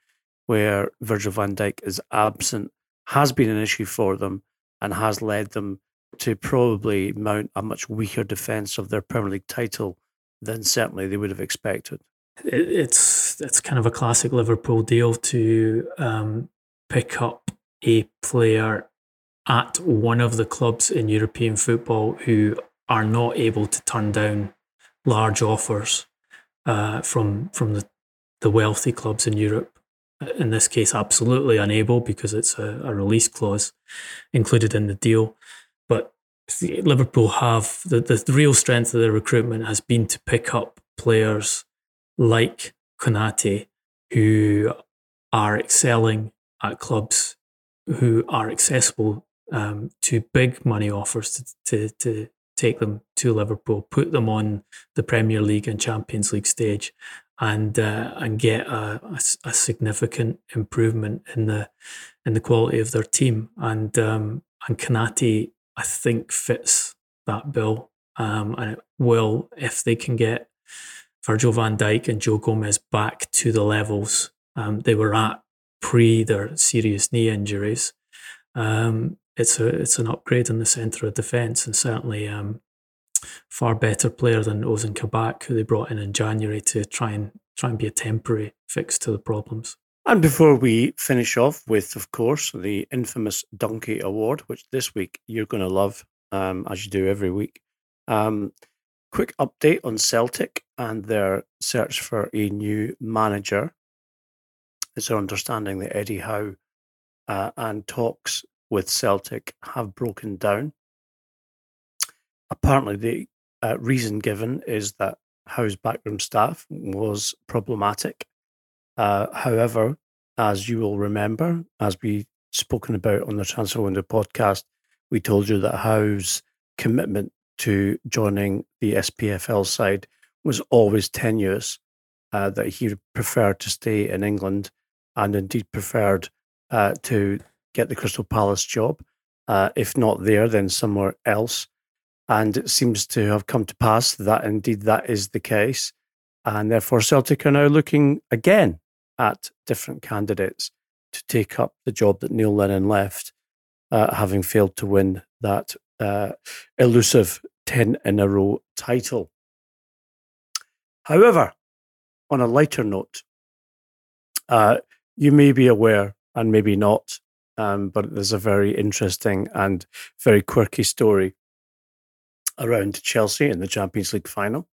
where Virgil van Dijk is absent has been an issue for them and has led them to probably mount a much weaker defence of their Premier League title than certainly they would have expected. It's it's kind of a classic Liverpool deal to um, pick up a player at one of the clubs in European football who are not able to turn down large offers uh, from from the, the wealthy clubs in Europe. In this case, absolutely unable because it's a, a release clause included in the deal. But Liverpool have the, the real strength of their recruitment has been to pick up players like Konate who are excelling at clubs who are accessible um, to big money offers to, to, to take them to Liverpool, put them on the Premier League and Champions League stage, and uh, and get a, a, a, significant improvement in the in the quality of their team. And um, and Konate, I think, fits that bill, um, and it will if they can get Virgil Van Dijk and Joe Gomez back to the levels um, they were at pre their serious knee injuries. Um, it's a it's an upgrade in the centre of defence and certainly um, far better player than Ozan Kabak, who they brought in in January to try and try and be a temporary fix to the problems. And before we finish off with, of course, the infamous Donkey Award, which this week you're going to love, um, as you do every week. Um, quick update on Celtic and their search for a new manager. It's our understanding that Eddie Howe uh, and talks with Celtic have broken down. Apparently, the uh, reason given is that Howe's backroom staff was problematic. Uh, however, as you will remember, as we spoken about on the Transfer Window podcast, we told you that Howe's commitment to joining the SPFL side was always tenuous, uh, that he preferred to stay in England and indeed preferred uh, to get the Crystal Palace job. Uh, if not there, then somewhere else. And it seems to have come to pass that indeed that is the case. And therefore, Celtic are now looking again at different candidates to take up the job that Neil Lennon left, uh, having failed to win that uh, elusive 10 in a row title. However, on a lighter note, uh, you may be aware, and maybe not, um, but there's a very interesting and very quirky story around Chelsea in the Champions League final.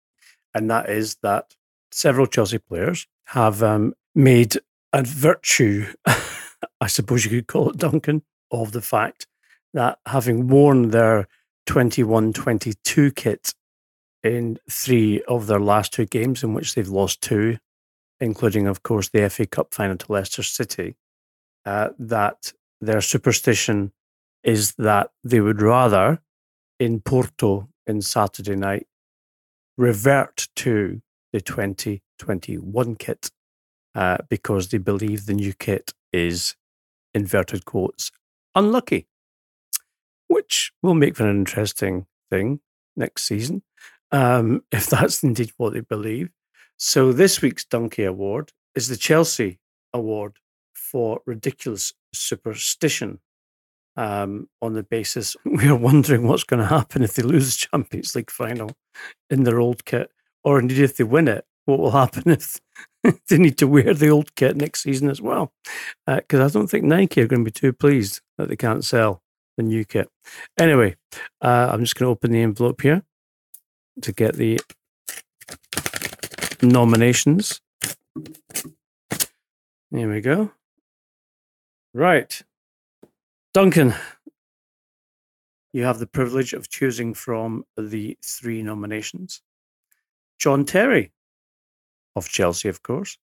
And that is that several Chelsea players have um, made a virtue, [LAUGHS] I suppose you could call it, Duncan, of the fact that having worn their 21 22 kit in three of their last two games, in which they've lost two, including, of course, the FA Cup final to Leicester City, uh, that their superstition is that they would rather in Porto in Saturday night revert to the 2021 kit uh, because they believe the new kit is inverted quotes unlucky, which will make for an interesting thing next season um, [LAUGHS] if that's indeed what they believe. So this week's Donkey Award is the Chelsea Award for ridiculous superstition um, on the basis [LAUGHS] we are wondering what's going to happen if they lose the Champions League final in their old kit, or indeed if they win it, what will happen [LAUGHS] if [LAUGHS] they need to wear the old kit next season as well? Because uh, I don't think Nike are going to be too pleased that they can't sell the new kit. Anyway, uh, I'm just going to open the envelope here to get the nominations. There we go. Right. Duncan, you have the privilege of choosing from the three nominations. John Terry of Chelsea, of course,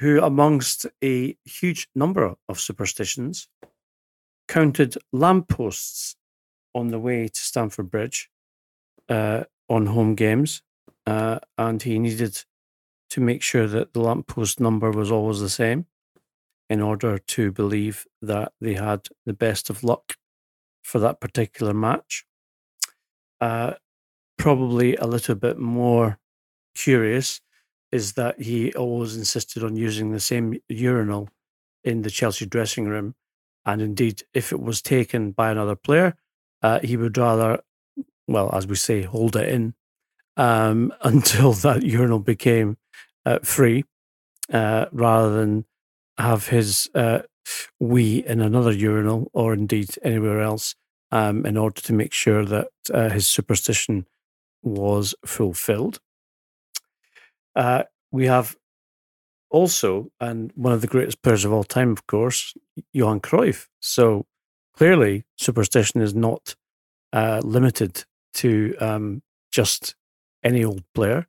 who, amongst a huge number of superstitions, counted lampposts on the way to Stamford Bridge uh, on home games, uh, and he needed to make sure that the lamppost number was always the same. in order to believe that they had the best of luck for that particular match. Uh, probably a little bit more curious is that he always insisted on using the same urinal in the Chelsea dressing room. And indeed, if it was taken by another player, uh, he would rather, well, as we say, hold it in um, [LAUGHS] until that urinal became uh, free uh, rather than have his uh, wee in another urinal or indeed anywhere else um, in order to make sure that uh, his superstition was fulfilled. Uh, we have also, and one of the greatest players of all time, of course, Johan Cruyff. So clearly, superstition is not uh, limited to um, just any old player,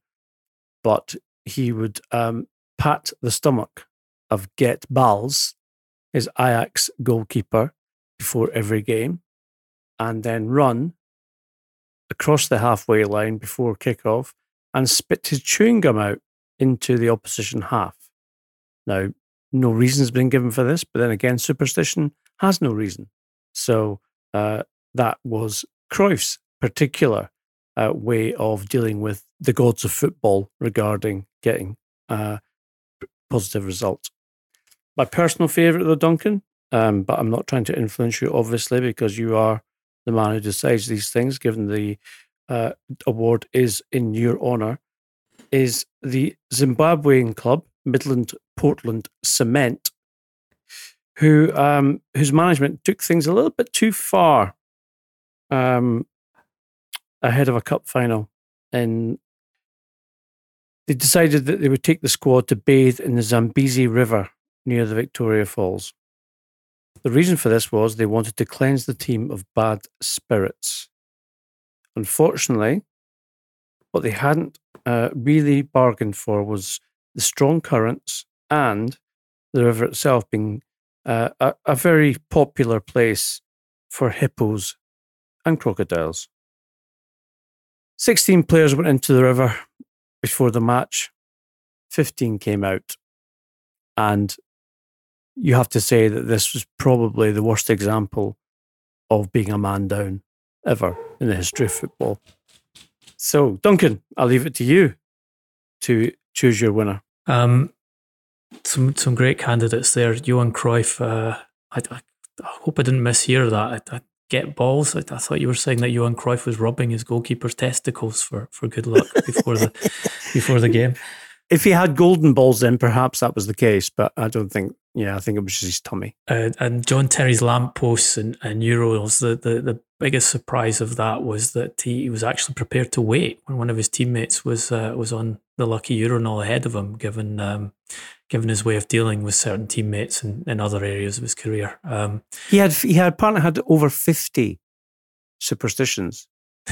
but he would um, pat the stomach of Gert Bals, his Ajax goalkeeper, before every game, and then run across the halfway line before kickoff and spit his chewing gum out into the opposition half. Now, no reason's been given for this, but then again, superstition has no reason. So uh, that was Cruyff's particular uh, way of dealing with the gods of football regarding getting uh, positive results. My personal favourite, though, Duncan, um, but I'm not trying to influence you, obviously, because you are the man who decides these things, given the uh, award is in your honour, is the Zimbabwean club, Midland Portland Cement, who um, whose management took things a little bit too far um, ahead of a cup final. And they decided that they would take the squad to bathe in the Zambezi River near the Victoria Falls. The reason for this was they wanted to cleanse the team of bad spirits. Unfortunately, what they hadn't uh, really bargained for was the strong currents and the river itself being uh, a, a very popular place for hippos and crocodiles. 16 players went into the river before the match, 15 came out. And you have to say that this was probably the worst example of being a man down ever in the history of football. So, Duncan, I'll leave it to you to choose your winner. Um, some some great candidates there. Johan Cruyff. Uh, I, I, I, hope I didn't mishear that. I, I Gert Bals. I, I, thought you were saying that Johan Cruyff was rubbing his goalkeeper's testicles for, for good luck before the [LAUGHS] before the game. If he had golden balls, then perhaps that was the case. But I don't think. Yeah, I think it was just his tummy. Uh, and John Terry's lampposts and, and Euros. The, the the biggest surprise of that was that he, he was actually prepared to wait when one of his teammates was uh, was on the lucky urinal ahead of him, given um, given his way of dealing with certain teammates in, in other areas of his career. Um, he had he had apparently had over fifty superstitions,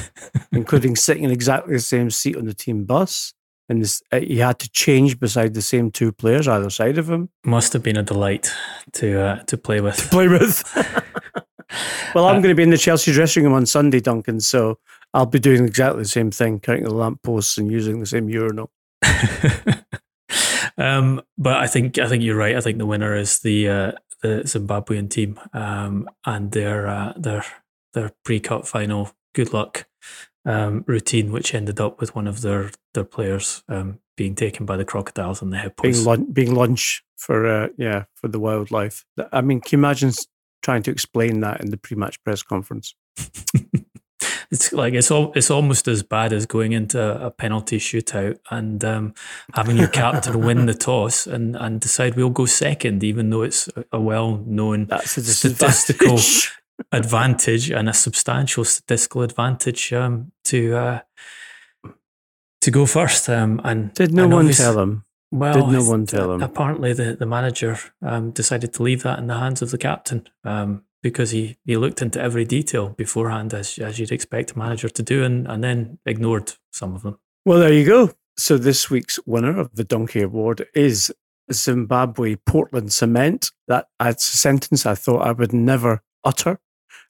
[LAUGHS] including sitting in exactly the same seat on the team bus. And this, uh, he had to change beside the same two players either side of him. Must have been a delight to uh, to play with. To play with. [LAUGHS] well, I'm uh, going to be in the Chelsea dressing room on Sunday, Duncan. So I'll be doing exactly the same thing, counting the lampposts and using the same urinal. [LAUGHS] um, but I think I think you're right. I think the winner is the uh, the Zimbabwean team um, and their uh, their their pre-cup final. Good luck um, routine, which ended up with one of their their players um, being taken by the crocodiles and the hippos. Being, lun- being lunch for uh, yeah for the wildlife. I mean, can you imagine trying to explain that in the pre-match press conference? [LAUGHS] it's like it's all it's almost as bad as going into a penalty shootout and um, having your captain win the toss and, and decide we'll go second, even though it's a well known statistical [LAUGHS] advantage and a substantial statistical advantage um, to uh, to go first. Um, and did no one tell him? Well, did no one tell him? Apparently, the the manager um, decided to leave that in the hands of the captain. Um, because he, he looked into every detail beforehand, as, as you'd expect a manager to do, and, and then ignored some of them. Well, there you go. So this week's winner of the Donkey Award is Zimbabwe Portland Cement. That that's a sentence I thought I would never utter,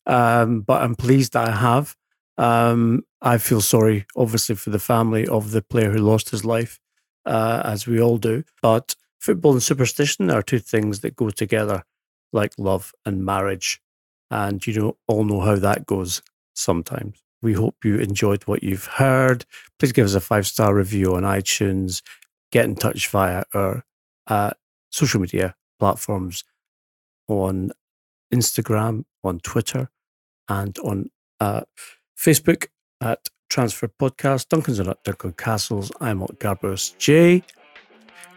um, but I'm pleased that I have. Um, I feel sorry, obviously, for the family of the player who lost his life, uh, as we all do. But football and superstition are two things that go together, like love and marriage. And you know, all know how that goes sometimes. We hope you enjoyed what you've heard. Please give us a five star review on iTunes. Get in touch via our uh, social media platforms on Instagram, on Twitter, and on uh, Facebook at Transfer Podcast. Duncan's on at Duncan Castles. I'm at Garbaros J.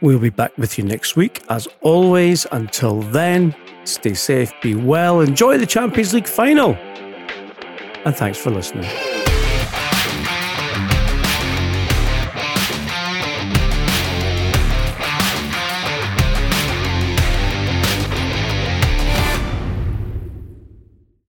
We'll be back with you next week. As always, until then, stay safe, be well, enjoy the Champions League final. And thanks for listening.